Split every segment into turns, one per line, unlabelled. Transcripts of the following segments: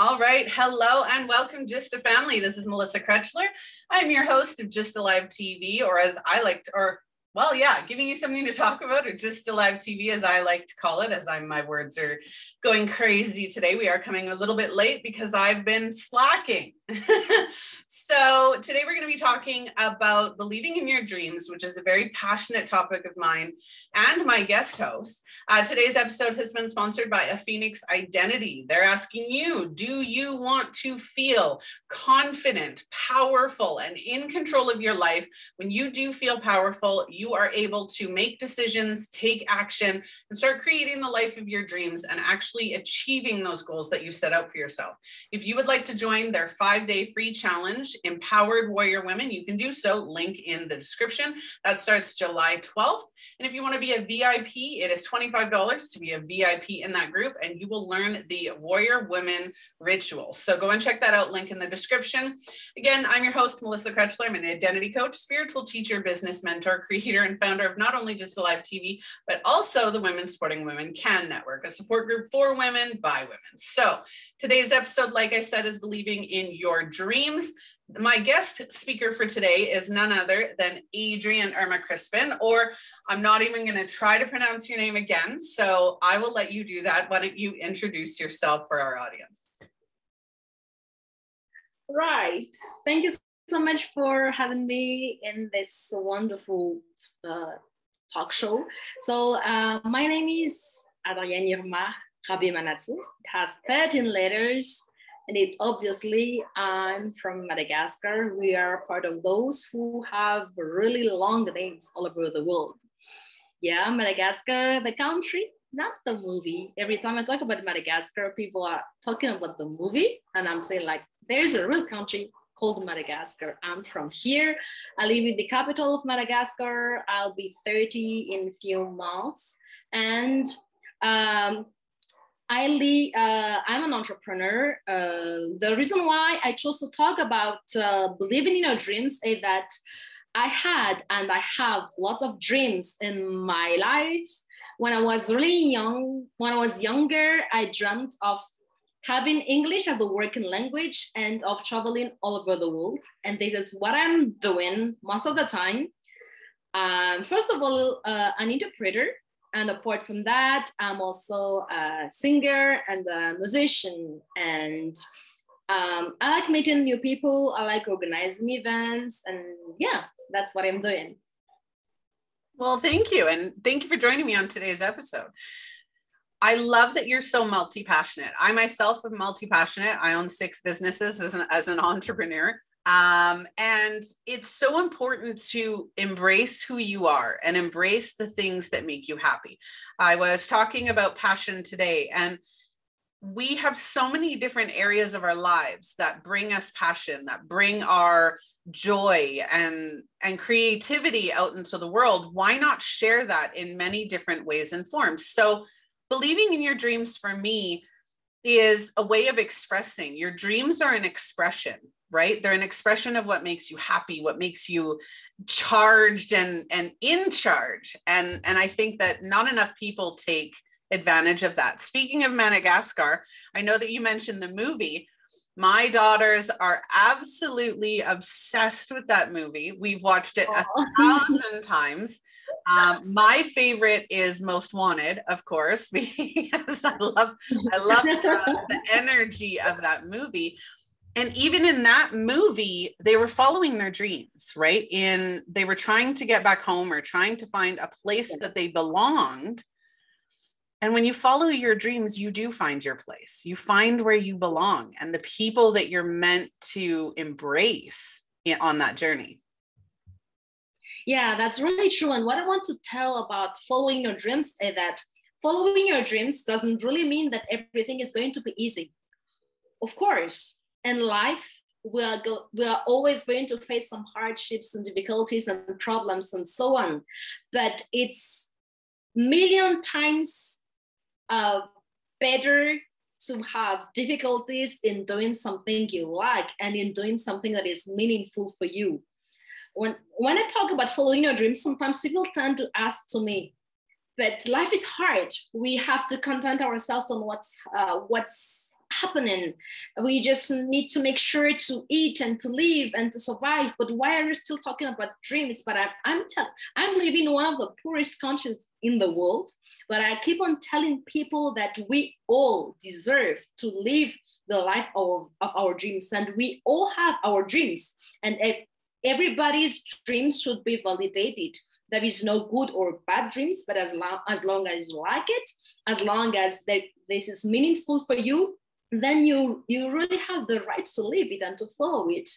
All right. Hello and welcome, Just a Family. This is Melissa Krechler. I'm your host of Just Alive TV, or as I like to, or well, yeah, giving you something to talk about, or just alive TV, as I like to call it, as I'm my words are going crazy today. We are coming a little bit late because I've been slacking. so today we're going to be talking about believing in your dreams, which is a very passionate topic of mine and my guest host. Uh, today's episode has been sponsored by a Phoenix Identity. They're asking you, do you want to feel confident, powerful, and in control of your life? When you do feel powerful, you are able to make decisions, take action, and start creating the life of your dreams and actually achieving those goals that you set out for yourself. If you would like to join their five day free challenge, Empowered Warrior Women, you can do so. Link in the description. That starts July 12th. And if you want to be a VIP, it is 25 $25 to be a VIP in that group, and you will learn the Warrior Women ritual. So go and check that out, link in the description. Again, I'm your host, Melissa Krechler. I'm an identity coach, spiritual teacher, business mentor, creator, and founder of not only Just Alive TV, but also the Women Supporting Women Can Network, a support group for women by women. So today's episode, like I said, is believing in your dreams. My guest speaker for today is none other than Adrienne Irma Crispin, or I'm not even going to try to pronounce your name again. So I will let you do that. Why don't you introduce yourself for our audience?
Right. Thank you so much for having me in this wonderful uh, talk show. So uh, my name is Adrienne Irma Rabimanatsu. It has 13 letters. And it obviously, I'm from Madagascar. We are part of those who have really long names all over the world. Yeah, Madagascar, the country, not the movie. Every time I talk about Madagascar, people are talking about the movie, and I'm saying like, there's a real country called Madagascar. I'm from here. I live in the capital of Madagascar. I'll be 30 in a few months, and um, I lead, uh, I'm an entrepreneur. Uh, the reason why I chose to talk about uh, believing in your dreams is that I had and I have lots of dreams in my life. When I was really young, when I was younger, I dreamt of having English as the working language and of traveling all over the world. And this is what I'm doing most of the time. Um, first of all, uh, an interpreter and apart from that, I'm also a singer and a musician. And um, I like meeting new people. I like organizing events. And yeah, that's what I'm doing.
Well, thank you. And thank you for joining me on today's episode. I love that you're so multi passionate. I myself am multi passionate. I own six businesses as an, as an entrepreneur. Um, and it's so important to embrace who you are and embrace the things that make you happy. I was talking about passion today, and we have so many different areas of our lives that bring us passion, that bring our joy and and creativity out into the world why not share that in many different ways and forms so believing in your dreams for me is a way of expressing. Your dreams are an expression right? They're an expression of what makes you happy what makes you charged and and in charge. And and i think that not enough people take advantage of that. Speaking of madagascar i know that you mentioned the movie. My daughters are absolutely obsessed with that movie. We've watched it Aww. a thousand times um, my favorite is Most Wanted, of course, because I love I love the, the energy of that movie. And even in that movie they were following their dreams right? In they were trying to get back home or trying to find a place that they belonged. And when you follow your dreams you do find your place. You find where you belong and the people that you're meant to embrace on that journey
yeah that's really true. And what i want to tell about following your dreams is that following your dreams doesn't really mean that everything is going to be easy. Of course in life we are go, we are always going to face some hardships and difficulties and problems and so on. But it's million times uh, better to have difficulties in doing something you like and in doing something that is meaningful for you when when i talk about following your dreams sometimes people tend to ask to me but life is hard. We have to content ourselves on what's uh, what's happening. We just need to make sure to eat and to live and to survive. But why are you still talking about dreams? But I, i'm tell, i'm living in one of the poorest countries in the world but i keep on telling people that we all deserve to live the life of, of our dreams and we all have our dreams. And everybody's dreams should be validated. There is no good or bad dreams but as long as long as you like it as long as they, this is meaningful for you then you you really have the right to live it and to follow it.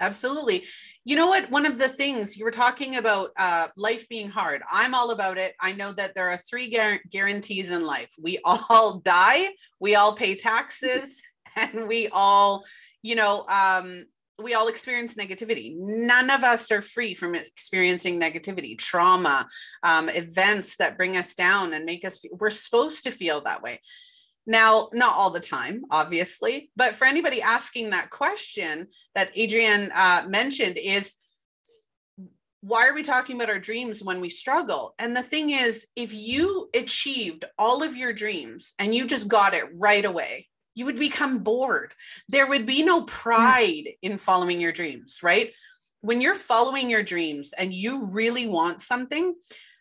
Absolutely. You know what? One of the things you were talking about uh, life being hard. I'm all about it. I know that there are three gar- guarantees in life. We all die we all pay taxes and we all you know um, we all experience negativity. None of us are free from experiencing negativity, trauma, um, events that bring us down and make us, we're supposed to feel that way. Now, not all the time, obviously, but for anybody asking that question that Adrienne uh, mentioned is, why are we talking about our dreams when we struggle? And the thing is, if you achieved all of your dreams and you just got it right away, you would become bored. There would be no pride in following your dreams, right? When you're following your dreams and you really want something,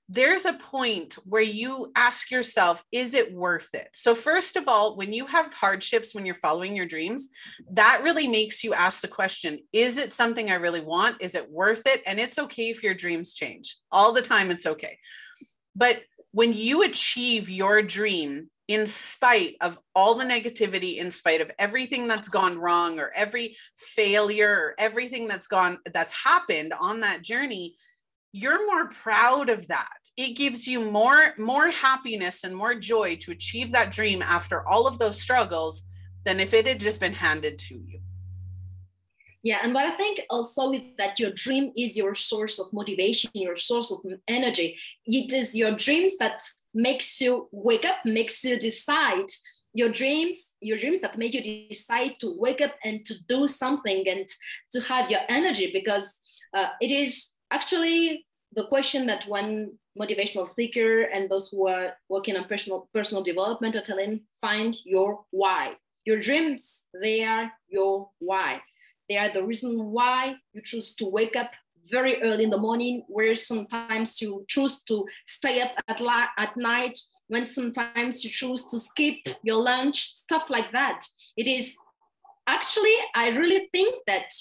there's a point where you ask yourself, is it worth it? So, first of all, when you have hardships when you're following your dreams, that really makes you ask the question, is it something I really want? Is it worth it? And it's okay if your dreams change all the time, it's okay. But when you achieve your dream in spite of all the negativity in spite of everything that's gone wrong or every failure or everything that's gone that's happened on that journey you're more proud of that. It gives you more more happiness and more joy to achieve that dream after all of those struggles than if it had just been handed to you
yeah and what i think also that your dream is your source of motivation your source of energy. It is your dreams that makes you wake up makes you decide. Your dreams your dreams that make you decide to wake up and to do something and to have your energy because uh, it is actually the question that one motivational speaker and those who are working on personal personal development are telling find your why. Your dreams they are your why they are the reason why you choose to wake up very early in the morning, where sometimes you choose to stay up at, at night, when sometimes you choose to skip your lunch, stuff like that. It is actually, I really think that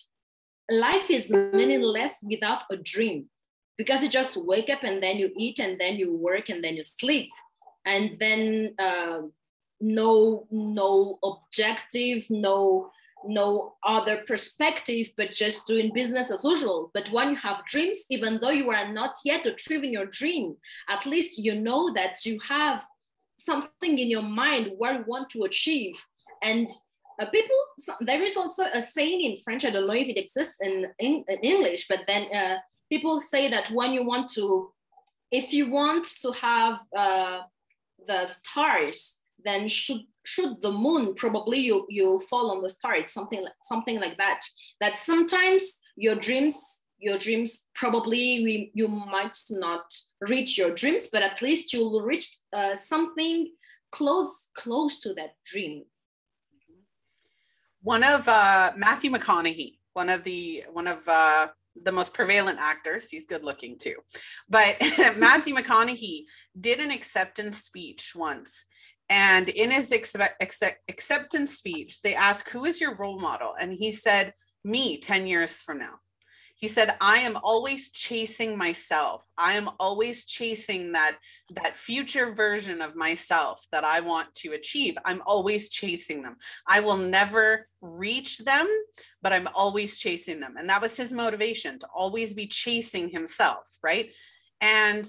life is meaningless without a dream because you just wake up and then you eat and then you work and then you sleep and then uh, no no objective no no other perspective but just doing business as usual. But when you have dreams even though you are not yet achieving your dream at least you know that you have something in your mind where you want to achieve. And uh, people there is also a saying in french i don't know if it exists in, in, in english but then uh, people say that when you want to if you want to have uh, the stars then should should the moon probably you you fall on the star. It's something like something like that. That sometimes your dreams your dreams probably we, you might not reach your dreams but at least you'll reach uh, something close close to that dream.
One of uh, matthew mcconaughey one of the one of uh, the most prevalent actors he's good looking too but matthew mcconaughey did an acceptance speech once and in his acceptance speech, they asked, Who is your role model? And he said, Me 10 years from now. He said, I am always chasing myself. I am always chasing that, that future version of myself that I want to achieve. I'm always chasing them. I will never reach them, but I'm always chasing them. And that was his motivation to always be chasing himself, right? And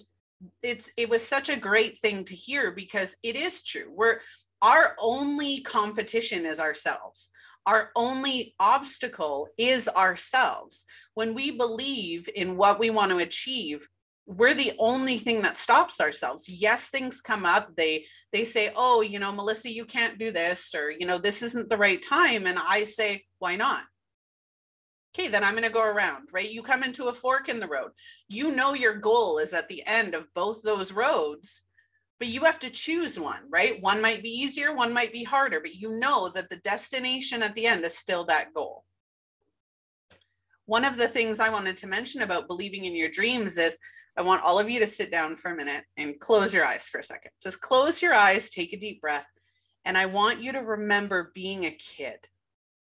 it's it was such a great thing to hear because it is true. We're our only competition is ourselves. Our only obstacle is ourselves. When we believe in what we want to achieve we're the only thing that stops ourselves. Yes things come up. They they say oh you know melissa you can't do this or you know this isn't the right time. And i say why not okay, then I'm going to go around, right? You come into a fork in the road. You know your goal is at the end of both those roads, but you have to choose one, right? One might be easier, one might be harder, but you know that the destination at the end is still that goal. One of the things I wanted to mention about believing in your dreams is I want all of you to sit down for a minute and close your eyes for a second. Just close your eyes, take a deep breath, and I want you to remember being a kid,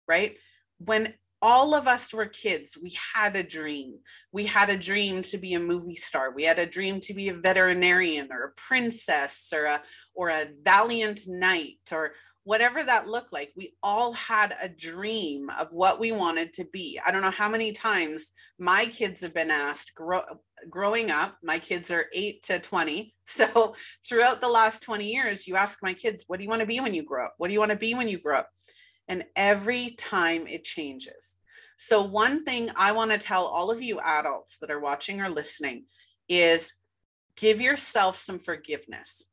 right? When all of us were kids. We had a dream. We had a dream to be a movie star. We had a dream to be a veterinarian or a princess or a or a valiant knight or whatever that looked like. We all had a dream of what we wanted to be. I don't know how many times my kids have been asked grow, growing up my kids are 8 to 20 so throughout the last 20 years you ask my kids what do you want to be when you grow up? What do you want to be when you grow up and every time it changes. So, one thing I want to tell all of you adults that are watching or listening is give yourself some forgiveness.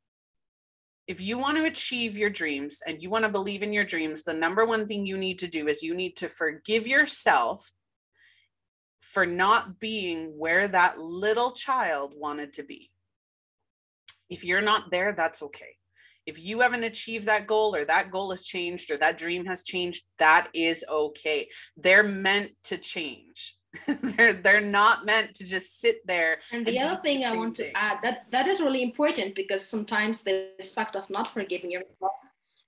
If you want to achieve your dreams and you want to believe in your dreams, the number one thing you need to do is you need to forgive yourself for not being where that little child wanted to be. If you're not there, that's okay if you haven't achieved that goal or that goal has changed or that dream has changed that is okay. They're meant to change. They're they're not meant to just sit there
and the and other thing i want thing. to add that that is really important because sometimes this fact of not forgiving yourself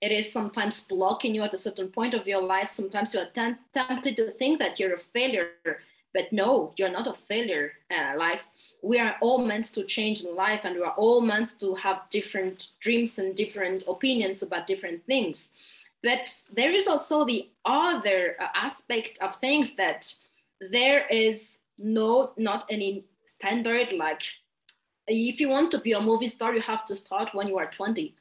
it is sometimes blocking you at a certain point of your life. Sometimes you're tempted to think that you're a failure but no you're not a failure uh, life. We are all meant to change in life and we are all meant to have different dreams and different opinions about different things. But there is also the other uh, aspect of things that there is no not any standard. Like if you want to be a movie star you have to start when you are 20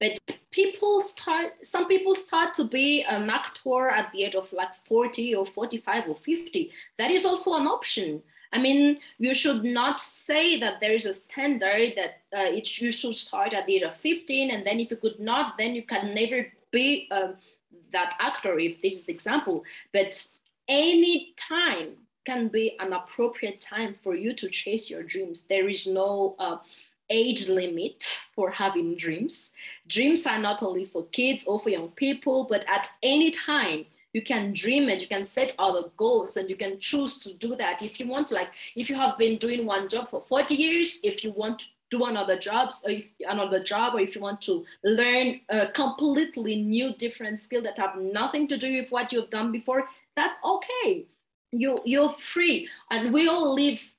but people start some people start to be an actor at the age of like 40 or 45 or 50 that is also an option I mean, you should not say that there is a standard that uh, it, you should start at the age of 15, and then if you could not, then you can never be uh, that actor, if this is the example. But any time can be an appropriate time for you to chase your dreams. There is no uh, age limit for having dreams. Dreams are not only for kids or for young people, but at any time you can dream it you can set other goals and you can choose to do that. If you want like if you have been doing one job for 40 years if you want to do another jobs or if, another job or if you want to learn a completely new different skill that have nothing to do with what you've done before that's okay. You you're free. And we all live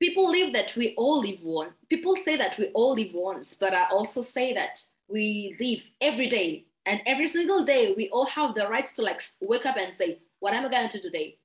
people live that we all live one people say that we all live once but i also say that we live every day and every single day, we all have the rights to like wake up and say, what am I going to do today?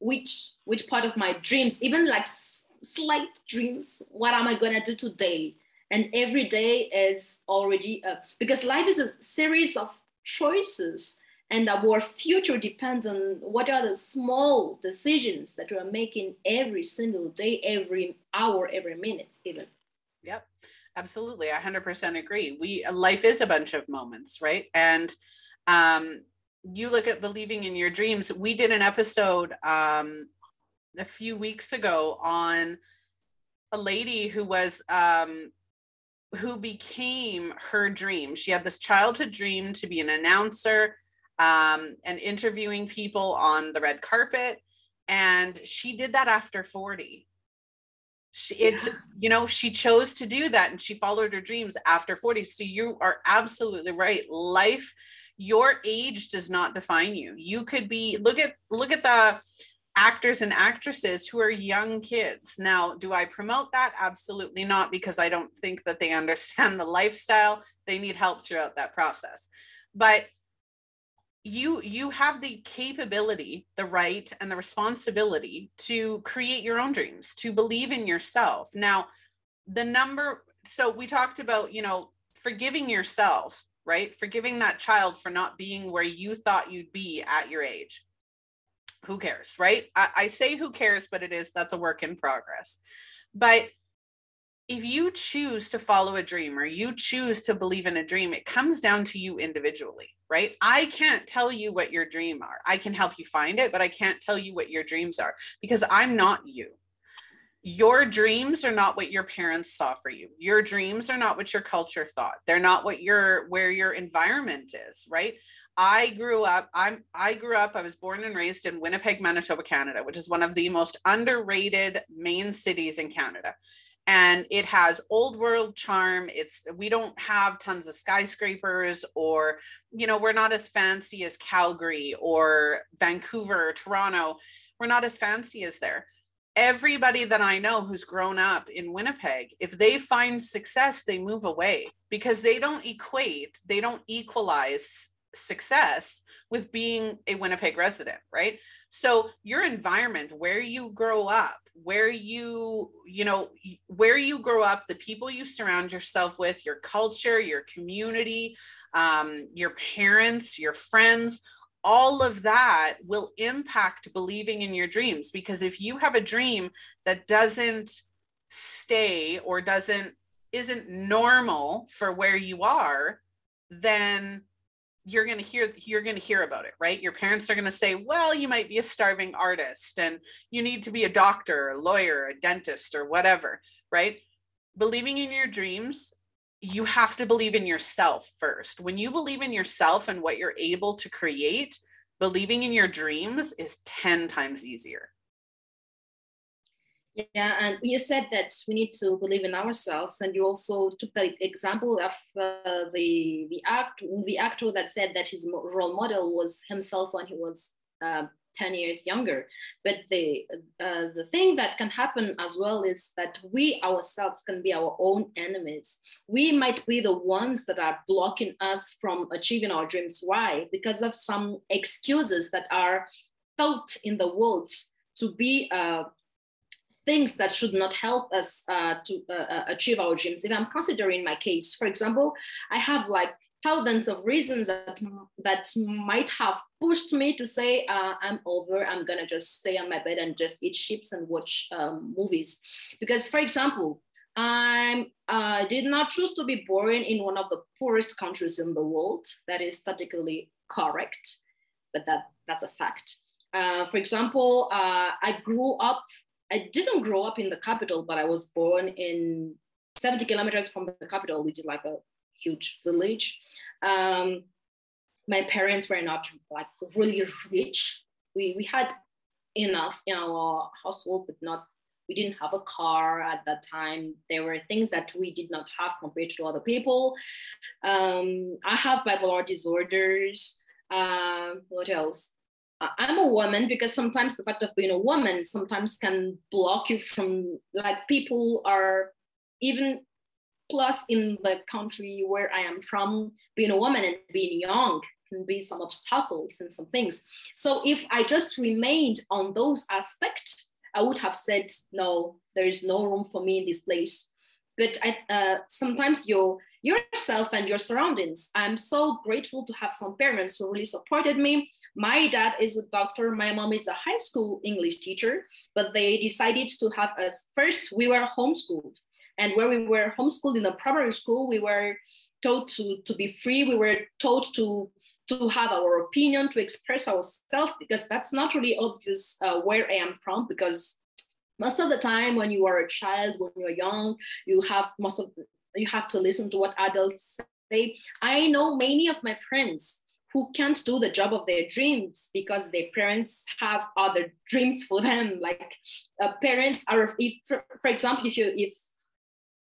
Which which part of my dreams, even like slight dreams, what am I going to do today? And every day is already a, because life is a series of choices and our future depends on what are the small decisions that we are making every single day every hour every minute even.
Yep absolutely. I 100% agree. We life is a bunch of moments right? And um you look at believing in your dreams. We did an episode um a few weeks ago on a lady who was um who became her dream. She had this childhood dream to be an announcer um and interviewing people on the red carpet. And she did that after 40 she, it yeah. you know she chose to do that and she followed her dreams after 40 so you are absolutely right. Life your age does not define you. You could be look at look at the actors and actresses who are young kids. Now do i promote that? Absolutely not because i don't think that they understand the lifestyle. They need help throughout that process. But you you have the capability the right and the responsibility to create your own dreams to believe in yourself. Now the number so we talked about you know forgiving yourself right? Forgiving that child for not being where you thought you'd be at your age. Who cares right? I, I say who cares but it is that's a work in progress. But if you choose to follow a dream or you choose to believe in a dream, it comes down to you individually, right? I can't tell you what your dream are. I can help you find it, but I can't tell you what your dreams are because I'm not you. your dreams are not what your parents saw for you your dreams are not what your culture thought they're not what your where your environment is right i grew up i'm i grew up i was born and raised in winnipeg manitoba canada which is one of the most underrated main cities in canada and it has old world charm it's we don't have tons of skyscrapers or you know we're not as fancy as calgary or vancouver or toronto we're not as fancy as there everybody that I know who's grown up in Winnipeg, if they find success, they move away because they don't equate, they don't equalize success with being a Winnipeg resident, right? So your environment, where you grow up, where you, you know, where you grow up, the people you surround yourself with, your culture, your community, um, your parents, your friends, all of that will impact believing in your dreams. Because if you have a dream that doesn't stay or doesn't isn't normal for where you are then you're going to hear you're going to hear about it right your parents are going to say well you might be a starving artist and you need to be a doctor a lawyer a dentist or whatever right believing in your dreams you have to believe in yourself first. When you believe in yourself and what you're able to create, believing in your dreams is 10 times easier.
Yeah, and you said that we need to believe in ourselves, and you also took the example of uh, the the act the actor that said that his role model was himself when he was uh, 10 years younger. But the, uh, the thing that can happen as well is that we ourselves can be our own enemies. We might be the ones that are blocking us from achieving our dreams. Why? Because of some excuses that are thought in the world to be uh, things that should not help us uh, to uh, uh, achieve our dreams. If I'm considering my case, for example, I have like thousands of reasons that that might have pushed me to say uh, i'm over i'm gonna just stay on my bed and just eat chips and watch um, movies. Because for example i uh, did not choose to be born in one of the poorest countries in the world. That is statistically correct but that that's a fact. Uh, for example uh, i grew up i didn't grow up in the capital but i was born in 70 kilometers from the capital which is like a huge village. Um, my parents were not like really rich. We, we had enough in our household, but not, we didn't have a car at that time. There were things that we did not have compared to other people. Um, I have bipolar disorders. Uh, what else? I'm a woman because sometimes the fact of being a woman sometimes can block you from like people are even Plus, in the country where I am from, being a woman and being young can be some obstacles and some things. So if I just remained on those aspects, I would have said, no, there is no room for me in this place. But I, uh, sometimes your yourself and your surroundings. I'm so grateful to have some parents who really supported me. My dad is a doctor. My mom is a high school English teacher, but they decided to have us first. We were homeschooled. And where we were homeschooled in the primary school, we were taught to, to be free. We were taught to, to have our opinion, to express ourselves, because that's not really obvious uh, where I am from, because most of the time when you are a child, when you're young, you have most of you have to listen to what adults say. I know many of my friends who can't do the job of their dreams because their parents have other dreams for them. Like uh, parents are, if for, for example, if you if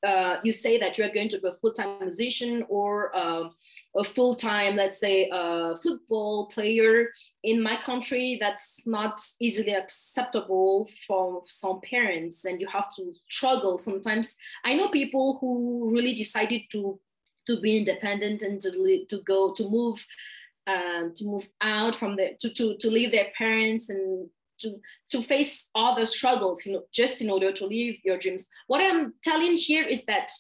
uh, you say that you're going to be a full-time musician or uh, a full-time, let's say, uh, football player in my country, that's not easily acceptable for some parents, and you have to struggle sometimes. I know people who really decided to to be independent and to to go to move. Um, to move out from the to, to to leave their parents and to to face all the struggles you know just in order to live your dreams. What i'm telling here is that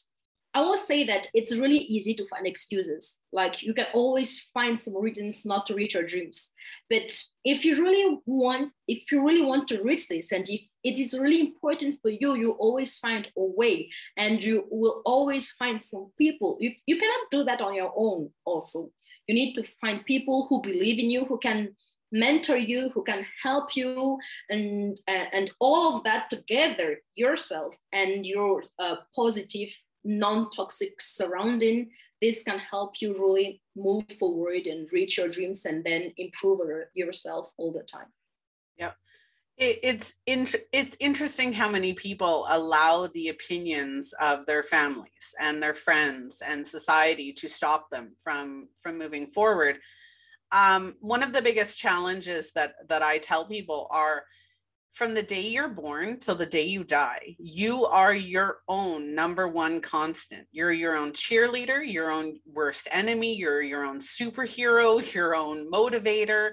i will say that it's really easy to find excuses. Like you can always find some reasons not to reach your dreams. But if you really want if you really want to reach this and if it is really important for you you always find a way and you will always find some people. You, you cannot do that on your own also you need to find people who believe in you who can mentor you, who can help you, and and all of that together, yourself and your uh, positive, non-toxic surrounding, this can help you really move forward and reach your dreams, and then improve yourself all the time.
Yeah. It's in, it's interesting how many people allow the opinions of their families and their friends and society to stop them from from moving forward um, one of the biggest challenges that that I tell people are from the day you're born till the day you die, you are your own number one constant. You're your own cheerleader, your own worst enemy, you're your own superhero, your own motivator.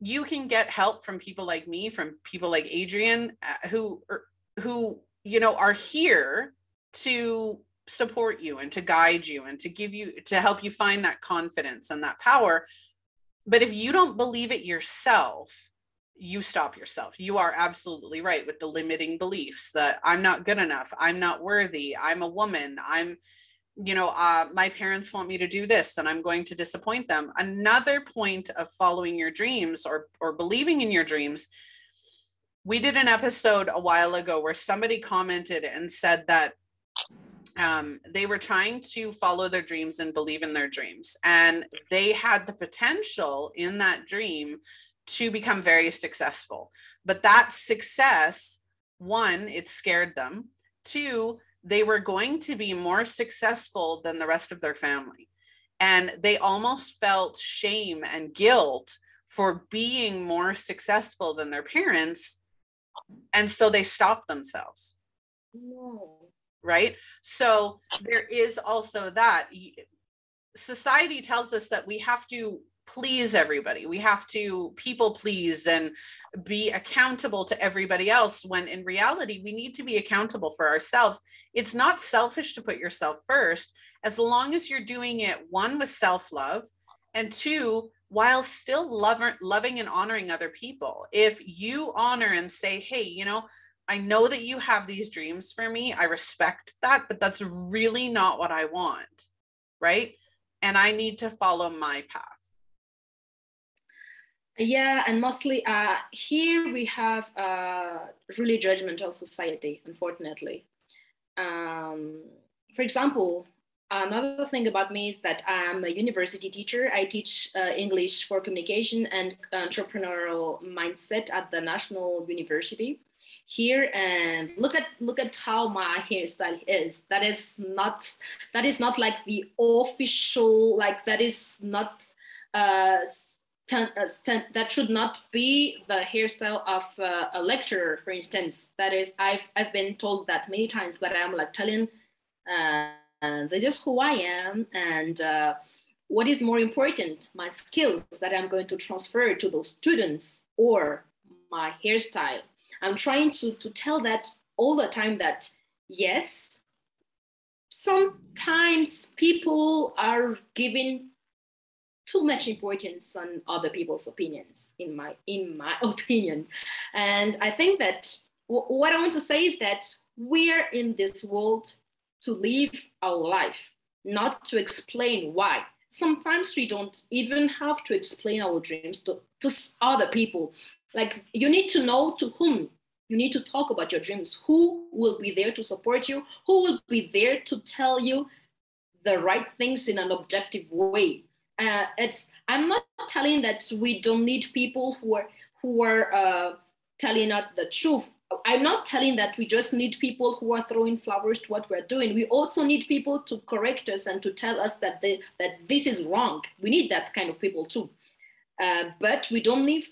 You can get help from people like me, from people like Adrienne, uh, who er, who you know are here to support you and to guide you and to give you to help you find that confidence and that power but if you don't believe it yourself, you stop yourself. You are absolutely right with the limiting beliefs that I'm not good enough, I'm not worthy, I'm a woman, I'm you know, uh, my parents want me to do this and I'm going to disappoint them. Another point of following your dreams or or believing in your dreams. We did an episode a while ago where somebody commented and said that um, they were trying to follow their dreams and believe in their dreams. And they had the potential in that dream to become very successful. But that success, one, it scared them. Two, they were going to be more successful than the rest of their family. And they almost felt shame and guilt for being more successful than their parents. And so they stopped themselves.
No
right? So there is also that. Society tells us that we have to please everybody. We have to people please and be accountable to everybody else when in reality, we need to be accountable for ourselves. It's not selfish to put yourself first, as long as you're doing it one with self love, and two, while still love, loving and honoring other people. If you honor and say, hey, you know, I know that you have these dreams for me. I respect that, but that's really not what I want. Right. And I need to follow my path.
Yeah, and mostly uh, here we have a really judgmental society, unfortunately. Um, for example, another thing about me is that I'm a university teacher. I teach uh, English for communication and entrepreneurial mindset at the National University here and look at look at how my hairstyle is that is not that is not like the official like that is not uh, uh that should not be the hairstyle of uh, a lecturer for instance. That is i've i've been told that many times but i'm like telling uh, this is who i am and uh, what is more important my skills that i'm going to transfer to those students or my hairstyle? I'm trying to, to tell that all the time that yes, sometimes people are giving too much importance on other people's opinions in my in my opinion. And i think that what i want to say is that we're in this world to live our life not to explain why. Sometimes we don't even have to explain our dreams to, to other people. Like you need to know to whom. You need to talk about your dreams. Who will be there to support you? Who will be there to tell you the right things in an objective way uh, it's i'm not telling that we don't need people who are who are uh, telling us the truth. I'm not telling that we just need people who are throwing flowers to what we're doing. We also need people to correct us and to tell us that they, that this is wrong. We need that kind of people too. Uh, but we don't need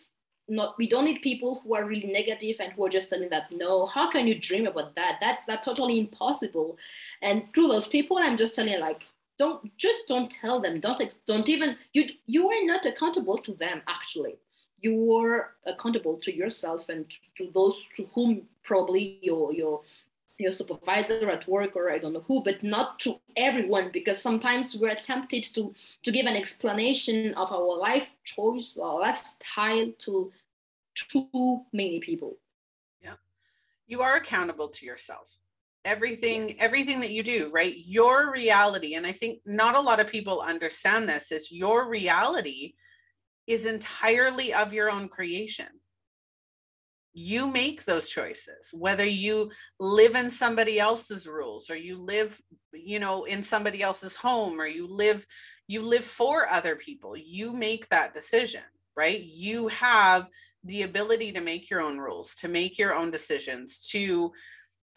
not we don't need people who are really negative and who are just telling that no how can you dream about that? That's that totally impossible. And to those people i'm just telling like don't just don't tell them don't don't even you you are not accountable to them actually you are accountable to yourself and to, those to whom probably your your your supervisor at work or I don't know who, but not to everyone because sometimes we're tempted to to give an explanation of our life choice or lifestyle to too many people.
Yeah. You are accountable to yourself. Everything, yes. everything that you do, right? Your reality, and I think not a lot of people understand this, is your reality is entirely of your own creation you make those choices whether you live in somebody else's rules or you live you know in somebody else's home or you live you live for other people you make that decision right you have the ability to make your own rules to make your own decisions to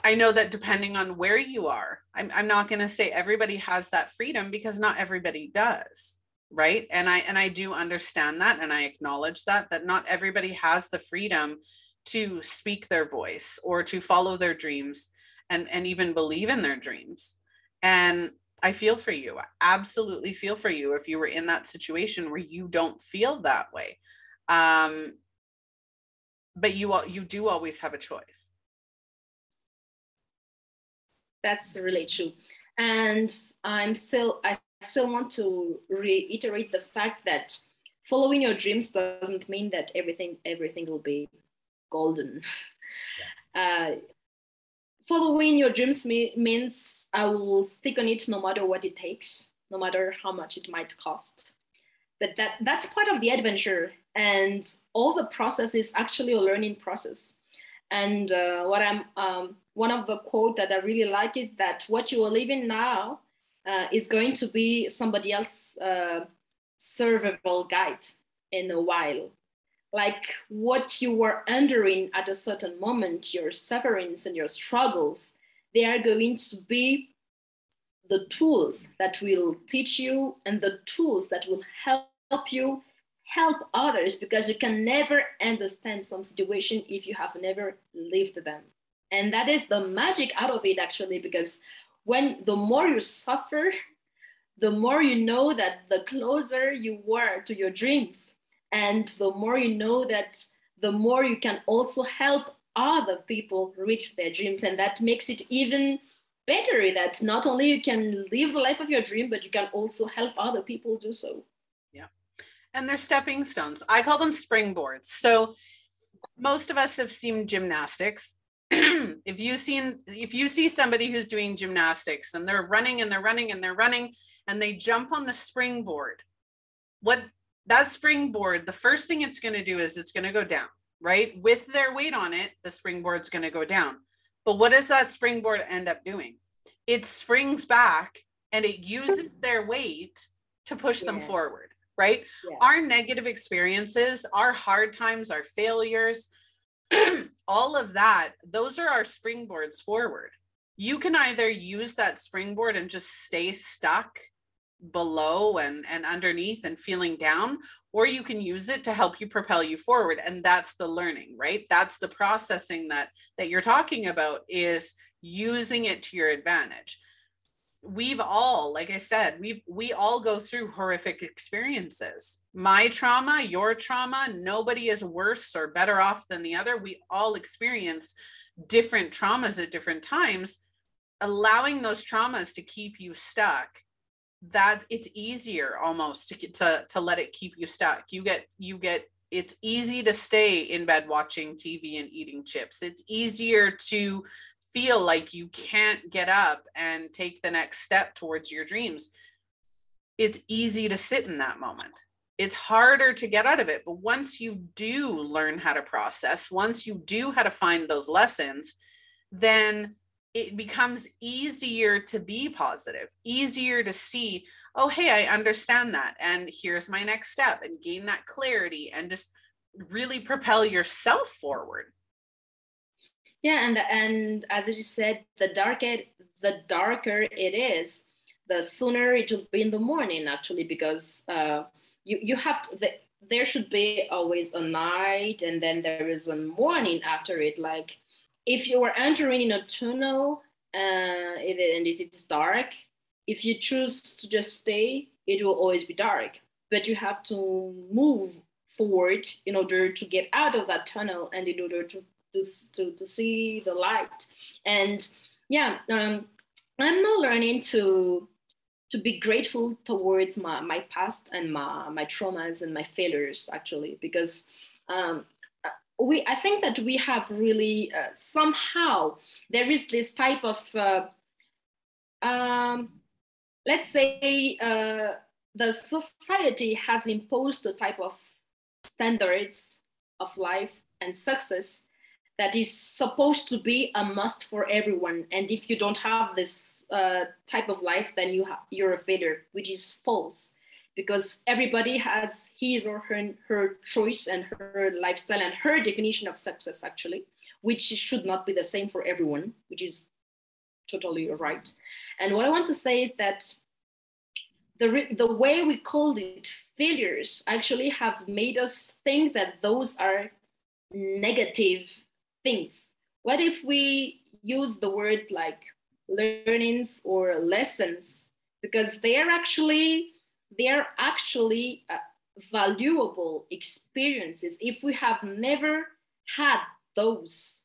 i know that depending on where you are i'm, I'm not going to say everybody has that freedom because not everybody does right? And i and i do understand that and i acknowledge that that not everybody has the freedom to speak their voice or to follow their dreams and and even believe in their dreams. And i feel for you I absolutely feel for you if you were in that situation where you don't feel that way. Um but you you do always have a choice
that's really true and i'm still i still want to reiterate the fact that following your dreams doesn't mean that everything everything will be golden. Yeah. Uh, following your dreams me- means I will stick on it no matter what it takes, no matter how much it might cost. But that that's part of the adventure, and all the process is actually a learning process. And uh, what I'm um, one of the quote that I really like is that what you are living now uh, is going to be somebody else's uh, guide in a while. Like what you were enduring at a certain moment, your sufferings and your struggles, they are going to be the tools that will teach you and the tools that will help you help others because you can never understand some situation if you have never lived them. And that is the magic out of it actually, because when the more you suffer, the more you know that the closer you were to your dreams and the more you know that, the more you can also help other people reach their dreams. And that makes it even better that not only you can live the life of your dream, but you can also help other people do so.
And they're stepping stones. I call them springboards. So most of us have seen gymnastics. if you seen if you see somebody who's doing gymnastics and they're running and they're running and they're running and they jump on the springboard, what that springboard, the first thing it's going to do is it's going to go down, right? With their weight on it, the springboard's going to go down. But what does that springboard end up doing? It springs back and it uses their weight to push yeah. them forward, right? Yeah. Our negative experiences, our hard times, our failures, all of that, those are our springboards forward. You can either use that springboard and just stay stuck below and and underneath and feeling down or you can use it to help you propel you forward and that's the learning right that's the processing that that you're talking about is using it to your advantage we've all like i said we we all go through horrific experiences. My trauma your trauma nobody is worse or better off than the other. We all experience different traumas at different times. Allowing those traumas to keep you stuck that it's easier almost to to to let it keep you stuck. You get you get it's easy to stay in bed watching tv and eating chips. It's easier to feel like you can't get up and take the next step towards your dreams it's easy to sit in that moment it's harder to get out of it but once you do learn how to process once you do how to find those lessons then it becomes easier to be positive, easier to see, oh, hey, I understand that. And here's my next step and gain that clarity and just really propel yourself forward.
Yeah, and and as you said, the darker the darker it is, the sooner it will be in the morning actually, because uh, you you have to, the, there should be always a night and then there is a morning after it. Like if you are entering in a tunnel uh, and it's dark, if you choose to just stay, it will always be dark. But you have to move forward in order to get out of that tunnel and in order to to, to, to see the light. And yeah, um, I'm now learning to to be grateful towards my, my past and my, my traumas and my failures actually because um, we I think that we have really uh, somehow there is this type of uh, um, let's say uh, the society has imposed a type of standards of life and success that is supposed to be a must for everyone. And if you don't have this uh, type of life, then you ha- you're a failure, which is false because everybody has his or her, her choice and her lifestyle and her definition of success actually which should not be the same for everyone which is totally right and what i want to say is that the, the way we called it failures actually have made us think that those are negative things what if we use the word like learnings or lessons because they are actually they are actually uh, valuable experiences. If we have never had those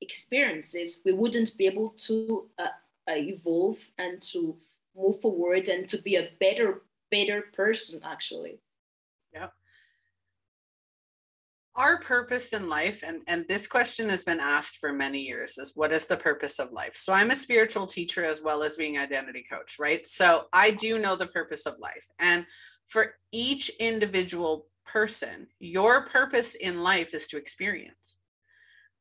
experiences, we wouldn't be able to uh, uh, evolve and to move forward and to be a better, better person, actually.
Yeah. Our purpose in life, and, and this question has been asked for many years, is what is the purpose of life? So I'm a spiritual teacher as well as being identity coach, right? So I do know the purpose of life. And for each individual person, your purpose in life is to experience.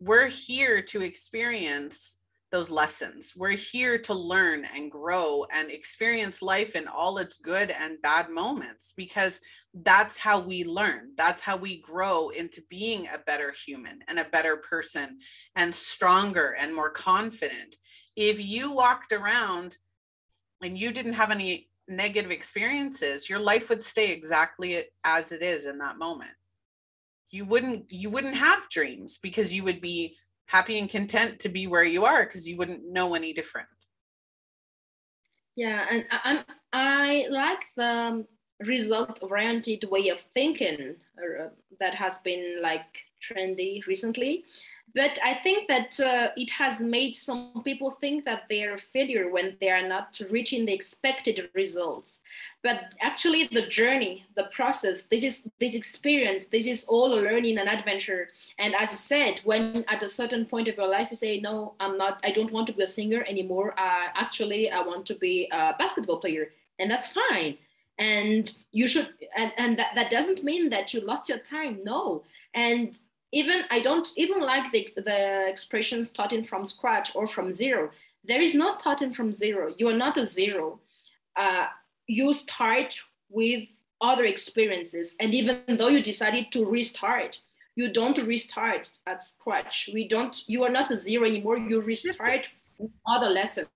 We're here to experience those lessons. We're here to learn and grow and experience life in all its good and bad moments because that's how we learn. That's how we grow into being a better human and a better person and stronger and more confident. If you walked around and you didn't have any negative experiences, your life would stay exactly as it is in that moment. You wouldn't you wouldn't have dreams because you would be happy and content to be where you are because you wouldn't know any different.
Yeah, and I, I like the result oriented way of thinking uh, that has been like trendy recently but I think that uh, it has made some people think that they're a failure when they are not reaching the expected results. But actually, the journey, the process, this is this experience, this is all a learning and adventure. And as you said, when at a certain point of your life you say, "No, I'm not. I don't want to be a singer anymore. Uh, actually, I want to be a basketball player," and that's fine and you should and, and that, that doesn't mean that you lost your time no and even I don't even like the, the expression starting from scratch or from zero. There is no starting from zero. You are not a zero. Uh, you start with other experiences. And even though you decided to restart, you don't restart at scratch. We don't, you are not a zero anymore. You restart with other lessons.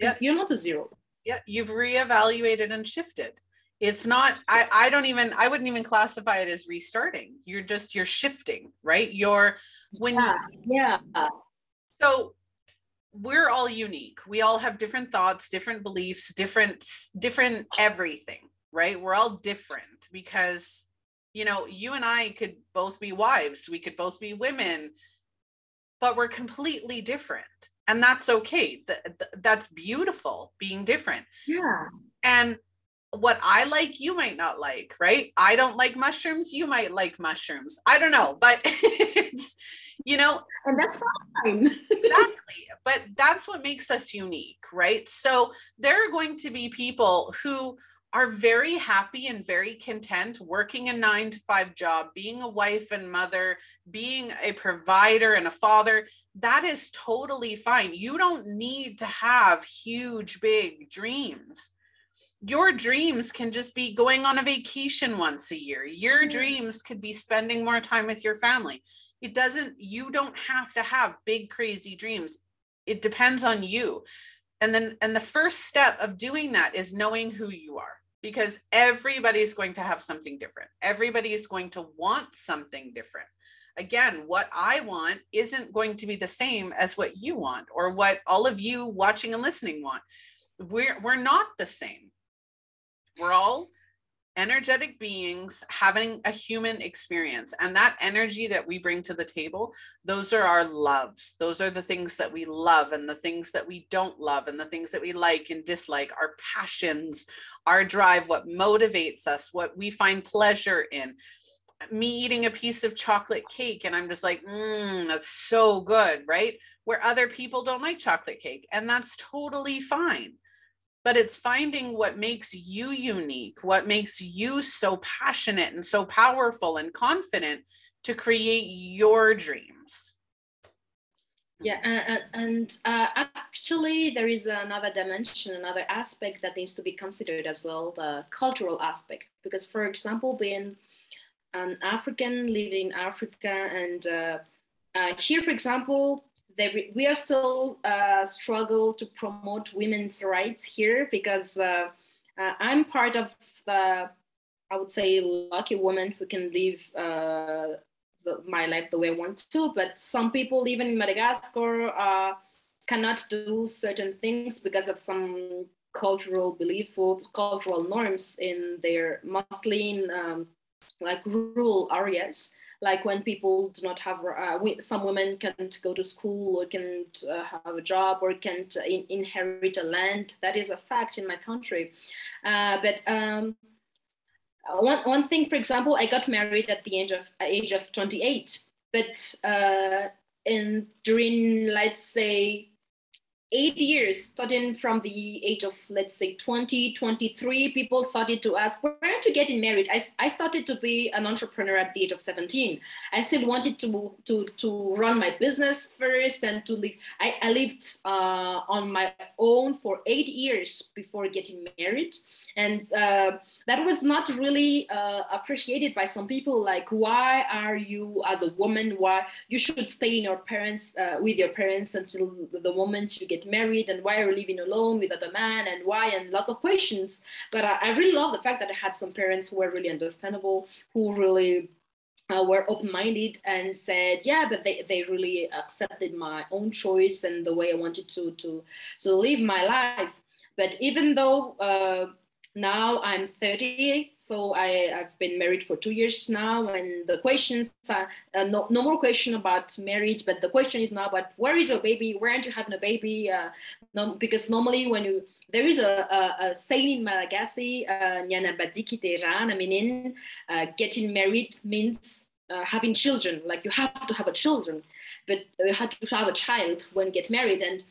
Yes. You're not a zero.
Yeah, you've reevaluated and shifted it's not I, I don't even i wouldn't even classify it as restarting. You're just you're shifting right? You're when
yeah,
you
yeah
so we're all unique. We all have different thoughts different beliefs different different everything right? We're all different because you know you and i could both be wives. We could both be women but we're completely different. And that's okay. That's beautiful being different.
Yeah.
And what I like, you might not like, right? I don't like mushrooms, you might like mushrooms. I don't know, but it's, you know,
and that's fine.
exactly. But that's what makes us unique, right? So there are going to be people who are very happy and very content working a nine to five job, being a wife and mother, being a provider and a father. That is totally fine. You don't need to have huge, big dreams your dreams can just be going on a vacation once a year. Your dreams could be spending more time with your family. It doesn't, you don't have to have big, crazy dreams. It depends on you. And then, and the first step of doing that is knowing who you are because everybody's going to have something different. Everybody is going to want something different. Again, what I want isn't going to be the same as what you want or what all of you watching and listening want. We're, we're not the same we're all energetic beings having a human experience. And that energy that we bring to the table, those are our loves. Those are the things that we love and the things that we don't love and the things that we like and dislike, our passions, our drive, what motivates us, what we find pleasure in. Me eating a piece of chocolate cake and I'm just like, mmm, that's so good, right? Where other people don't like chocolate cake, and that's totally fine but it's finding what makes you unique, what makes you so passionate and so powerful and confident to create your dreams.
Yeah, and, uh, actually, there is another dimension, another aspect that needs to be considered as well the cultural aspect. Because, for example, being an African living in Africa, and uh, uh, here, for example, we are still uh, struggle to promote women's rights here because uh, uh, I'm part of the, I would say, lucky woman who can live uh, the, my life the way I want to. But some people, even in Madagascar, uh, cannot do certain things because of some cultural beliefs or cultural norms in their mostly in um, like rural areas like when people do not have uh, some women can't go to school or can't uh, have a job or can't in inherit a land. That is a fact in my country. Uh, but um, one, one thing for example i got married at the age of age of 28 but uh, in during let's say eight years, starting from the age of, let's say, 20, 23, people started to ask, where are you getting married? I, I started to be an entrepreneur at the age of 17. I still wanted to, to, to run my business first and to live. I, I lived uh, on my own for eight years before getting married. And uh, that was not really uh, appreciated by some people. Like, why are you, as a woman, why you should stay in your parents, uh, with your parents until the moment you get get married and why are you living alone with other man and why and lots of questions. But I, I really love the fact that i had some parents who were really understandable who really uh, were open-minded and said yeah but they, they really accepted my own choice and the way i wanted to to to live my life. But even though uh, now I'm 30, so I, have been married for two years now, and the questions are uh, no, no more question about marriage, but the question is now about where is your baby? Where aren't you having a baby? Uh, no, because normally when you there is a, a, a saying in Malagasy, uh, I mean, uh, getting married means uh, having children. Like you have to have a children, but you have to have a child when get married. And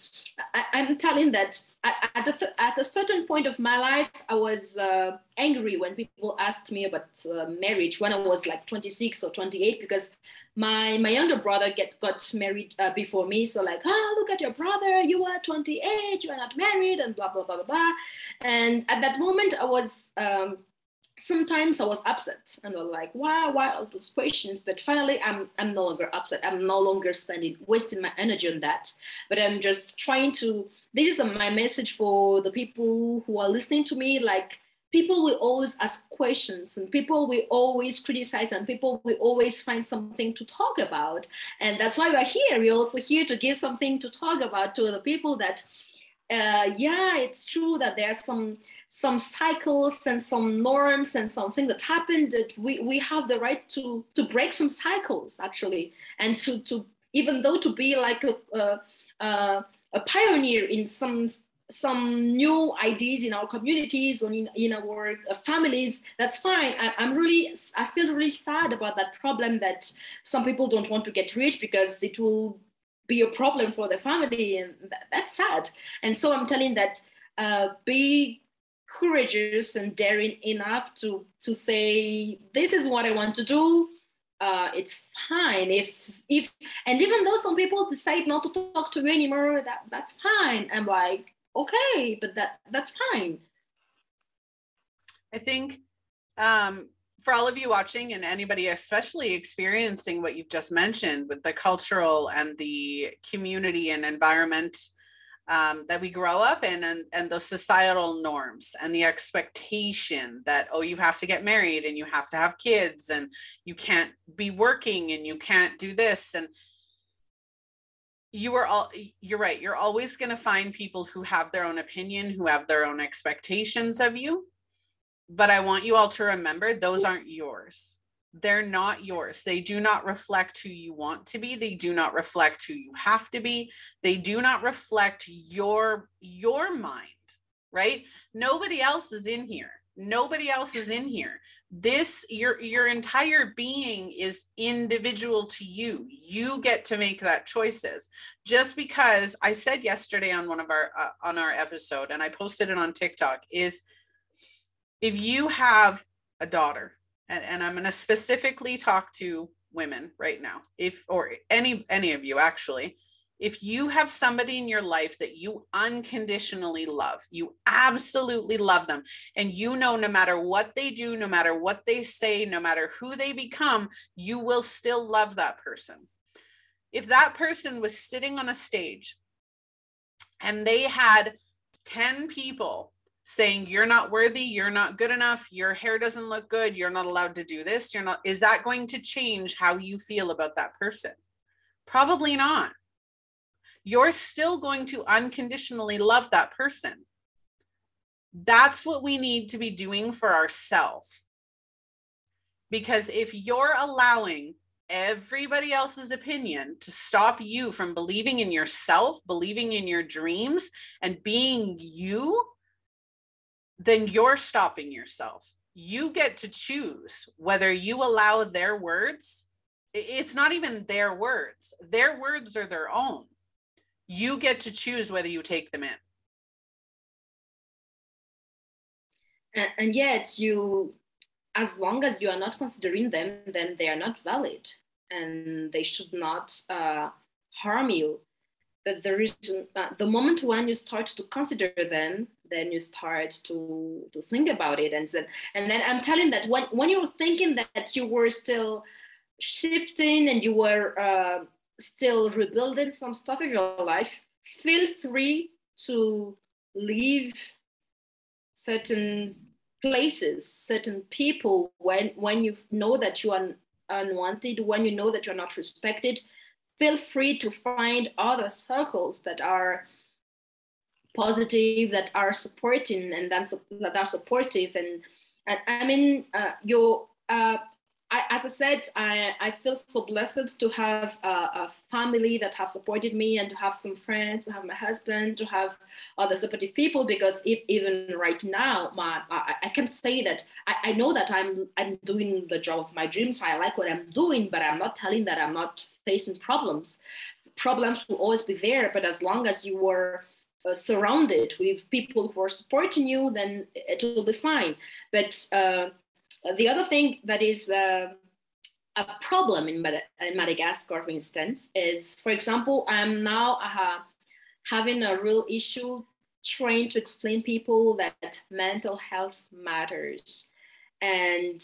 I, am telling that at a, at a certain point of my life, I was uh, angry when people asked me about uh, marriage when I was like 26 or 28 because my my younger brother get got married uh, before me. So like, oh, look at your brother, you are 28, you are not married, and blah blah blah blah blah. And at that moment, I was. Um, sometimes I was upset and I was like, why, why all those questions? But finally, I'm, I'm no longer upset. I'm no longer spending, wasting my energy on that. But I'm just trying to, this is my message for the people who are listening to me. Like, people will always ask questions and people will always criticize and people will always find something to talk about. And that's why we're here. We're also here to give something to talk about to the people that, uh, yeah, it's true that there are some, some cycles and some norms and something that happened that we, we have the right to to break some cycles actually. And to to even though to be like a, a, a pioneer in some some new ideas in our communities or in, in our uh, families that's fine. I, am really i feel really sad about that problem that some people don't want to get rich because it will be a problem for the family and that, that's sad. And so i'm telling that uh, be courageous and daring enough to to say this is what I want to do. Uh, it's fine if if and even though some people decide not to talk to me anymore, that that's fine. I'm like okay, but that that's fine.
I think um, for all of you watching and anybody especially experiencing what you've just mentioned with the cultural and the community and environment um, that we grow up in and, and the societal norms and the expectation that oh you have to get married and you have to have kids and you can't be working and you can't do this and you are all you're right you're always going to find people who have their own opinion who have their own expectations of you. But i want you all to remember those aren't yours they're not yours. They do not reflect who you want to be. They do not reflect who you have to be. They do not reflect your your mind, right? Nobody else is in here. Nobody else is in here. this your your entire being is individual to you you get to make that choices just because i said yesterday on one of our uh, on our episode and i posted it on tiktok is if you have a daughter and, and i'm going to specifically talk to women right now if or any any of you actually if you have somebody in your life that you unconditionally love, you absolutely love them, and you know no matter what they do, no matter what they say, no matter who they become, you will still love that person. If that person was sitting on a stage and they had 10 people saying you're not worthy you're not good enough your hair doesn't look good you're not allowed to do this you're not is that going to change how you feel about that person probably not you're still going to unconditionally love that person. That's what we need to be doing for ourselves. Because if you're allowing everybody else's opinion to stop you from believing in yourself, believing in your dreams, and being you, then you're stopping yourself. You get to choose whether you allow their words. It's not even their words, their words are their own. You get to choose whether you take them in.
And, yet you as long as you are not considering them then they are not valid. And they should not uh, harm you. But the reason uh, the moment when you start to consider them then you start to to think about it and then and then i'm telling that when when you're thinking that you were still shifting and you were uh, still rebuilding some stuff in your life, feel free to leave certain places, certain people when when you know that you are unwanted, when you know that you're not respected. Feel free to find other circles that are positive, that are supporting, and that, that are supportive. And, and I mean, uh, your uh, I, as I said, I, I feel so blessed to have a, a, family that have supported me and to have some friends, to have my husband, to have other supportive people. Because if, even right now, my I, I can say that I, I know that I'm I'm doing the job of my dreams. I like what I'm doing, but I'm not telling that I'm not facing problems. Problems will always be there, but as long as you were uh, surrounded with people who are supporting you, then it will be fine. But uh, the other thing that is uh, a problem in, Mad- in, Madagascar, for instance, is, for example, I'm now uh, having a real issue trying to explain people that mental health matters. And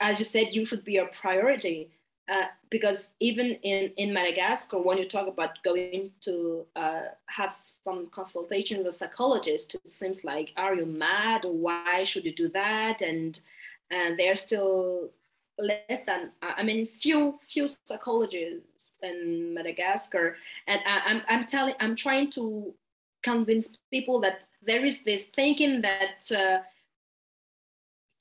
as you said, you should be a priority. Uh, because even in, in Madagascar, when you talk about going to uh, have some consultation with a psychologist, it seems like, are you mad? Or Why should you do that? And and they're still less than I mean few few psychologists in Madagascar, and I, I'm I'm telling I'm trying to convince people that there is this thinking that uh,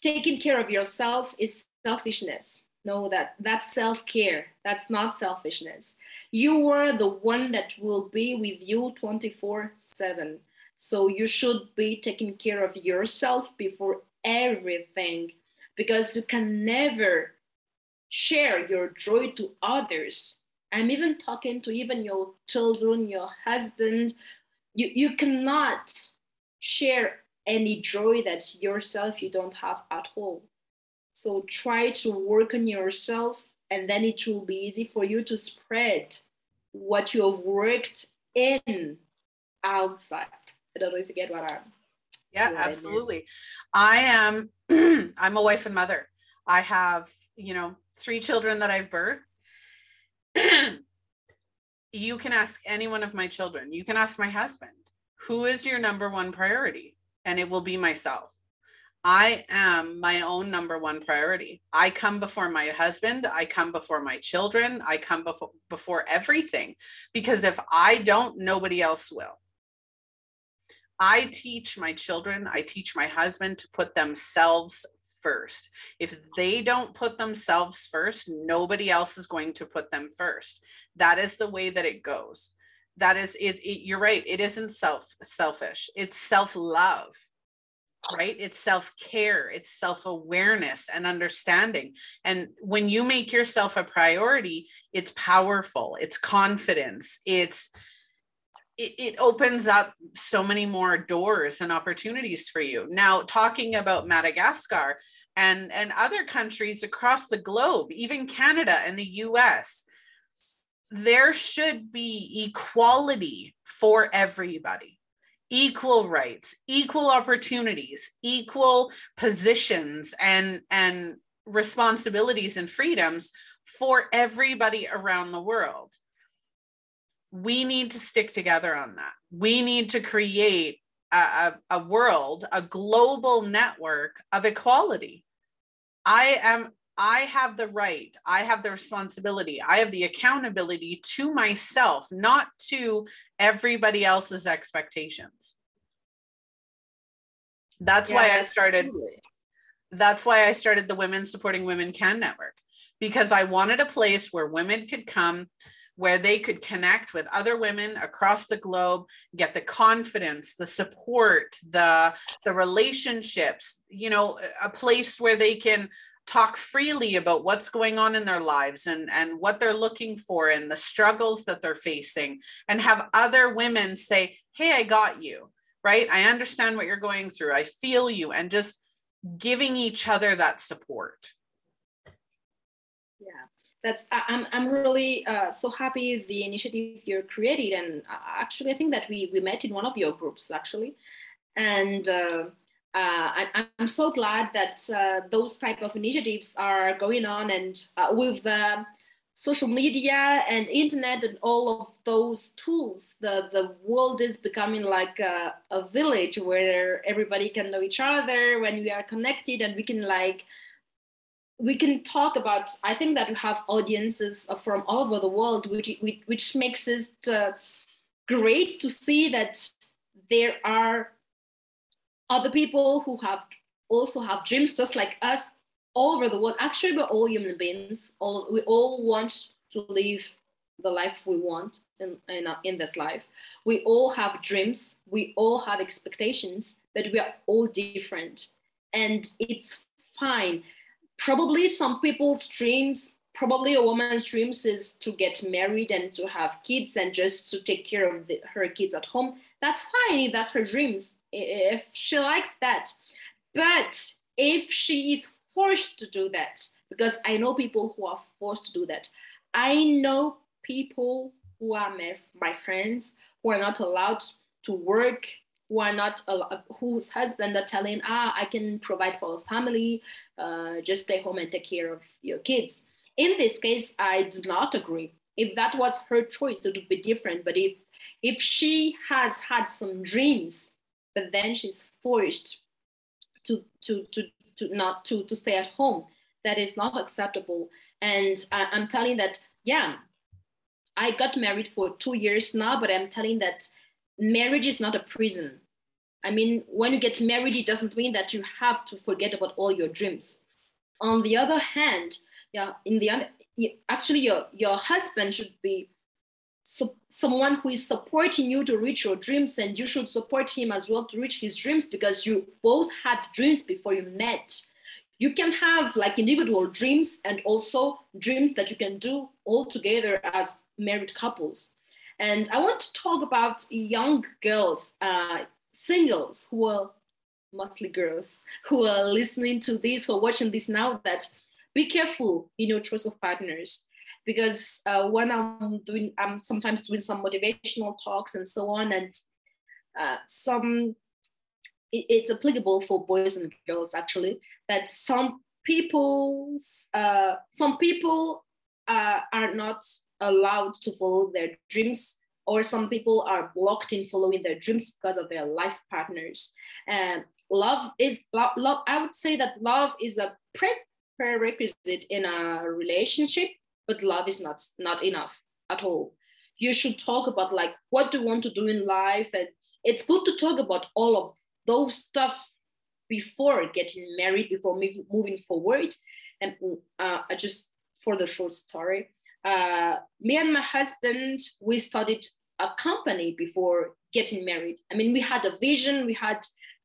taking care of yourself is selfishness. No, that that's self care. That's not selfishness. You are the one that will be with you 24 7. So you should be taking care of yourself before everything because you can never share your joy to others. I'm even talking to even your children, your husband. You, you cannot share any joy that's yourself you don't have at all. So try to work on yourself, and then it will be easy for you to spread what you have worked in outside. I don't know if you get what I'm
yeah absolutely. I am i'm a wife and mother. I have you know three children that i've birthed. You can ask any one of my children. You can ask my husband who is your number one priority? And it will be myself I am my own number one priority. I come before my husband, I come before my children, I come before before everything because if I don't nobody else will. I teach my children, I teach my husband to put themselves first. If they don't put themselves first, nobody else is going to put them first. That is the way that it goes. That is it, it you're right. It isn't self selfish. It's self-love. Right? It's self care, it's self awareness and understanding. And when you make yourself a priority, it's powerful, it's confidence, it's it, it opens up so many more doors and opportunities for you. Now, talking about Madagascar and, and other countries across the globe, even Canada and the US, there should be equality for everybody equal rights equal opportunities equal positions and and responsibilities and freedoms for everybody around the world. We need to stick together on that. We need to create a, a, a world a global network of equality. I am I have the right, I have the responsibility, I have the accountability to myself, not to everybody else's expectations. That's yeah, why I started. Absolutely. That's why I started the Women Supporting Women Can Network because I wanted a place where women could come, where they could connect with other women across the globe, get the confidence, the support, the the relationships, you know, a place where they can talk freely about what's going on in their lives and, and what they're looking for and the struggles that they're facing and have other women say hey i got you right? I understand what you're going through. I feel you and just giving each other that support.
Yeah that's i'm, I'm really uh, so happy the initiative you're created and uh, actually i think that we we met in one of your groups actually. And uh, uh, I, am so glad that uh, those type of initiatives are going on and uh, with social media and internet and all of those tools the, the world is becoming like a, a, village where everybody can know each other when we are connected and we can like we can talk about i think that we have audiences from all over the world which which makes it uh, great to see that there are other people who have also have dreams just like us all over the world. Actually, we're all human beings. All we all want to live the life we want in, in, uh, in this life. We all have dreams. We all have expectations, but we are all different. And it's fine. Probably some people's dreams, probably a woman's dreams is to get married and to have kids and just to take care of the, her kids at home that's fine if that's her dreams, if she likes that. But if she is forced to do that, because I know people who are forced to do that, I know people who are my, my friends who are not allowed to work who are not whose husband are telling ah i can provide for a family uh, just stay home and take care of your kids. In this case i do not agree. If that was her choice it would be different. But if if she has had some dreams but then she's forced to to to, to not to to stay at home. That is not acceptable. And I, i'm telling that yeah i got married for two years now but i'm telling that marriage is not a prison. I mean when you get married it doesn't mean that you have to forget about all your dreams. On the other hand yeah in the actually your your husband should be so, someone who is supporting you to reach your dreams and you should support him as well to reach his dreams because you both had dreams before you met. You can have like individual dreams and also dreams that you can do all together as married couples. And i want to talk about young girls uh, singles who are mostly girls who are listening to this who are watching this now that be careful in your choice of partners because uh, when I'm doing, I'm sometimes doing some motivational talks and so on, and uh, some it, it's applicable for boys and girls actually. That some people, uh, some people uh, are not allowed to follow their dreams, or some people are blocked in following their dreams because of their life partners. And love is love, love. I would say that love is a prerequisite in a relationship but love is not not enough at all. You should talk about like what do you want to do in life? And it's good to talk about all of those stuff before getting married before moving forward. And uh, just for the short story uh, me and my husband we started a company before getting married. I mean we had a vision we had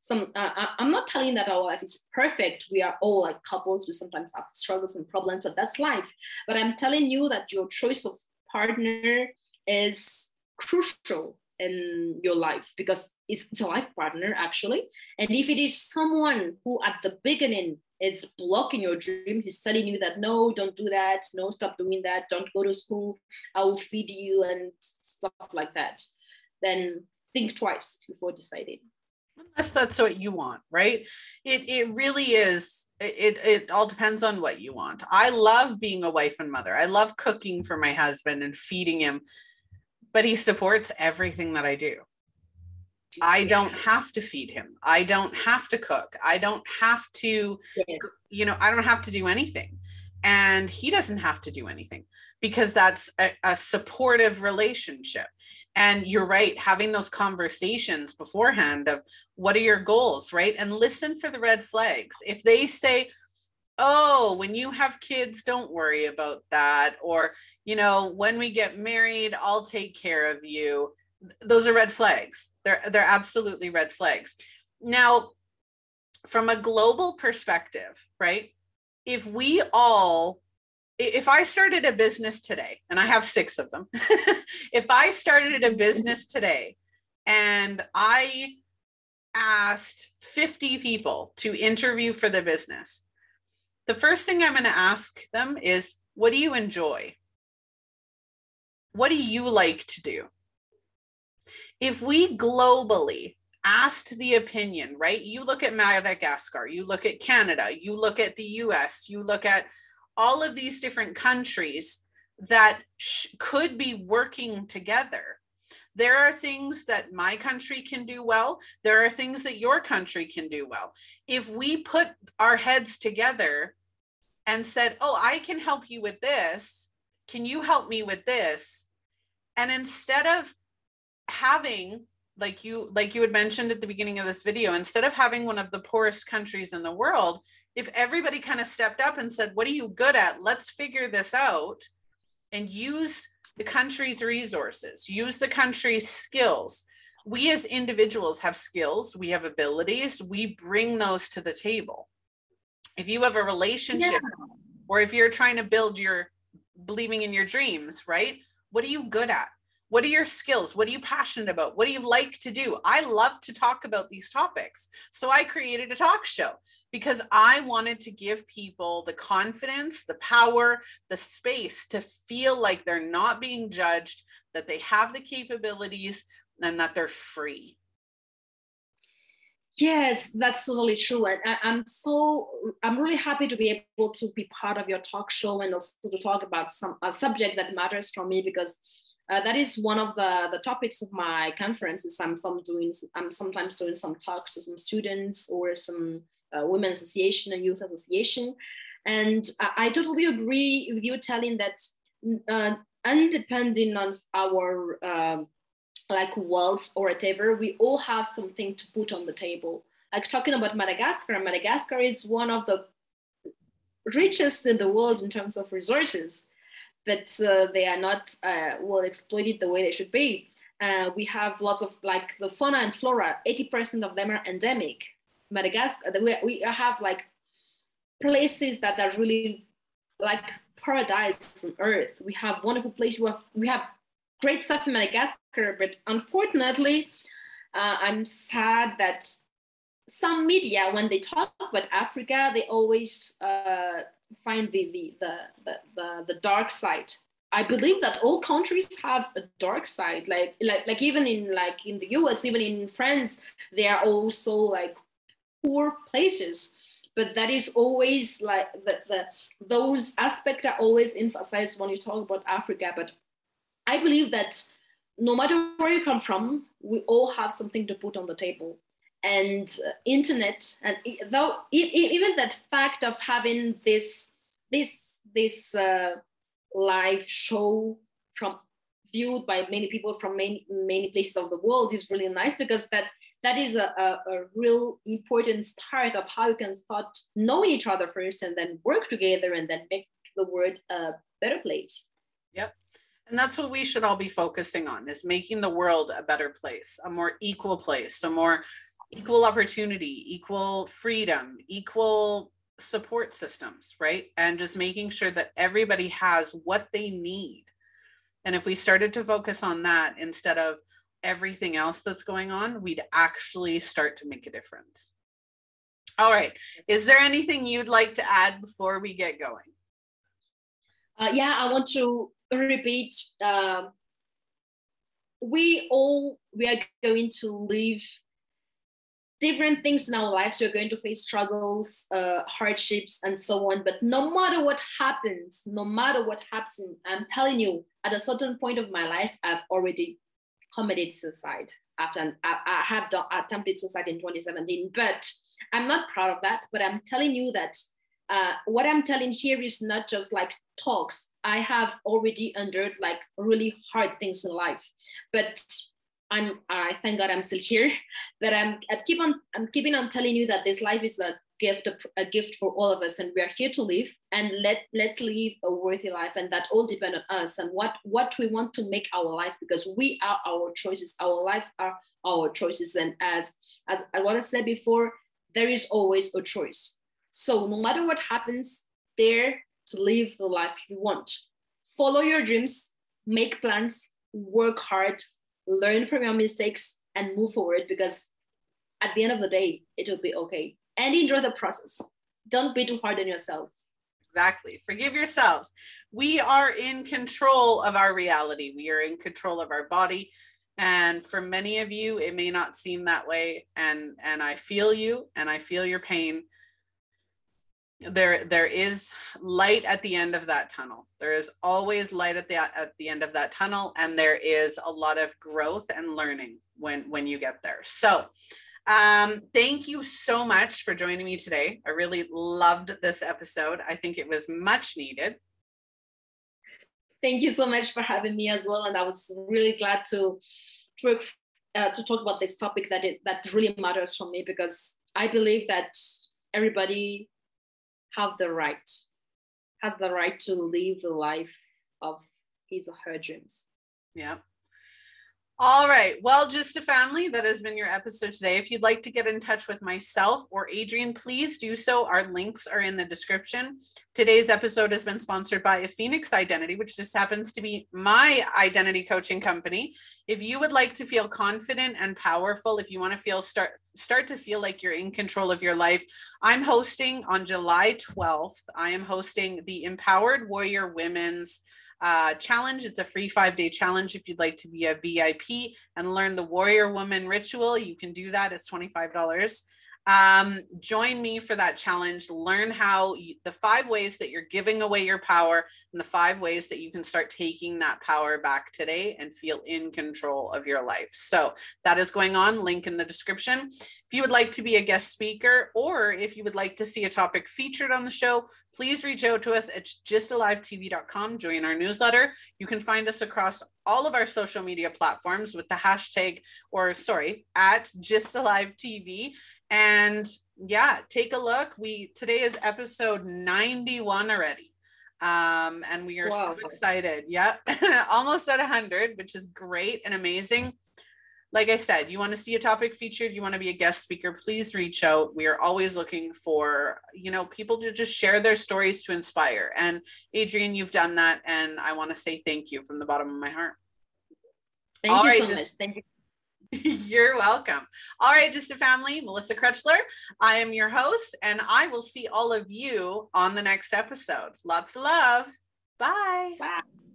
some uh, i'm not telling that our life is perfect. We are all like couples. We sometimes have struggles and problems but that's life. But i'm telling you that your choice of partner is crucial in your life because it's, it's a life partner actually. And if it is someone who at the beginning is blocking your dreams is telling you that no don't do that. No stop doing that. Don't go to school. I will feed you and stuff like that then think twice before deciding
unless that's what you want right it it really is it it all depends on what you want i love being a wife and mother i love cooking for my husband and feeding him but he supports everything that i do I don't have to feed him. I don't have to cook. I don't have to, you know, I don't have to do anything. And he doesn't have to do anything because that's a, a, supportive relationship. And you're right, having those conversations beforehand of what are your goals, right? And listen for the red flags. If they say, oh, when you have kids, don't worry about that. Or, you know, when we get married, I'll take care of you. Those are red flags. They're they're absolutely red flags. Now, from a global perspective, right? If we all if I started a business today, and I have six of them, if I started a business today and I asked 50 people to interview for the business, the first thing I'm going to ask them is, What do you enjoy? What do you like to do? If we globally asked the opinion, right? You look at Madagascar, you look at Canada, you look at the US, you look at all of these different countries that sh- could be working together. There are things that my country can do well. There are things that your country can do well. If we put our heads together and said, Oh, I can help you with this. Can you help me with this? And instead of having like you like you had mentioned at the beginning of this video instead of having one of the poorest countries in the world if everybody kind of stepped up and said, What are you good at? Let's figure this out and use the country's resources, use the country's skills. We as individuals have skills, we have abilities, we bring those to the table. If you have a relationship yeah. or if you're trying to build your believing in your dreams, right? What are you good at? What are your skills? What are you passionate about? What do you like to do? I love to talk about these topics. So I created a talk show because I wanted to give people the confidence, the power, the space to feel like they're not being judged, that they have the capabilities, and that they're free.
Yes, that's totally true. And I, am so, I'm really happy to be able to be part of your talk show and also to talk about some a subject that matters for me because uh, that is one of the, the topics of my conferences. I'm some doing, I'm sometimes doing some talks to some students or some uh, women association and youth association. And I, I, totally agree with you telling that uh, independent of our uh, like wealth or whatever, we all have something to put on the table. Like talking about Madagascar, Madagascar is one of the richest in the world in terms of resources, but uh, they are not uh, well exploited the way they should be. Uh, we have lots of like the fauna and flora, 80% of them are endemic. Madagascar, we, we have like places that are really like paradise on earth. We have wonderful places. We have, we have great stuff in Madagascar, but unfortunately, uh, I'm sad that some media, when they talk about Africa, they always uh, find the, the, the, the, the, dark side I believe that all countries have a dark side. Like, like, like even in like in the U.S., even in France, they are also like poor places but that is always like the, the those aspects are always emphasized when you talk about africa but i believe that no matter where you come from we all have something to put on the table and uh, internet and though even that fact of having this this this uh, live show from viewed by many people from many many places of the world is really nice because that that is a, a, a, real important start of how you can start knowing each other first and then work together and then make the world a better place.
Yep. And that's what we should all be focusing on is making the world a better place a more equal place a more equal opportunity, equal freedom, equal support systems, right? And just making sure that everybody has what they need. And if we started to focus on that instead of everything else that's going on, we'd actually start to make a difference. All right. Is there anything you'd like to add before we get going?
Uh, yeah, I want to repeat. Uh, we all we are going to live different things in our lives. We're going to face struggles, uh, hardships, and so on. But no matter what happens, no matter what happens, I'm telling you, at a certain point of my life, I've already committed suicide. After I, I have done, attempted suicide in 2017, but I'm not proud of that. But I'm telling you that uh, what I'm telling here is not just like talks. I have already endured like really hard things in life, but I'm I thank God I'm still here. That I'm I keep on I'm keeping on telling you that this life is a gift a, gift for all of us and we are here to live and let let's live a worthy life and that all depend on us and what what we want to make our life because we are our choices our life are our choices and as as, as what I said before there is always a choice so no matter what happens there to live the life you want follow your dreams make plans work hard learn from your mistakes and move forward because at the end of the day, it will be okay. And enjoy the process. Don't be too hard on yourselves.
Exactly. Forgive yourselves. We are in control of our reality. We are in control of our body. And for many of you, it may not seem that way. And and I feel you and I feel your pain there there is light at the end of that tunnel. There is always light at the at the end of that tunnel and there is a lot of growth and learning when when you get there. So um thank you so much for joining me today. I really loved this episode. I think it was much needed.
Thank you so much for having me as well and i was really glad to to, uh, to talk about this topic that it that really matters for me because i believe that everybody have the right, has the right to live the life of his or her dreams.
Yeah. All right. Well, just a family, that has been your episode today. If you'd like to get in touch with myself or Adrienne, please do so. Our links are in the description. Today's episode has been sponsored by a Phoenix Identity, which just happens to be my identity coaching company. If you would like to feel confident and powerful, if you want to feel start start to feel like you're in control of your life, I'm hosting on July 12th. I am hosting the Empowered Warrior Women's uh, challenge. It's a free five day challenge. If you'd like to be a VIP and learn the warrior woman ritual, you can do that. It's $25. Um, join me for that challenge. Learn how you, the five ways that you're giving away your power and the five ways that you can start taking that power back today and feel in control of your life. So that is going on. Link in the description. If you would like to be a guest speaker or if you would like to see a topic featured on the show, please reach out to us at gysttalivetv.com. Join our newsletter. You can find us across all of our social media platforms with the hashtag, or sorry, at gysttalivetv. And yeah, take a look. We today is episode 91 already. Um, and we are wow. so excited. Yep, almost at 100, which is great and amazing like I said, you want to see a topic featured, you want to be a guest speaker, please reach out. We are always looking for, you know, people to just share their stories to inspire. And Adrienne, you've done that. And I want to say thank you from the bottom of my heart.
Thank All you right, so just, much. Thank you.
You're welcome. All right, just a family, Melissa Krechler. I am your host, and I will see all of you on the next episode. Lots of love. Bye.
Bye.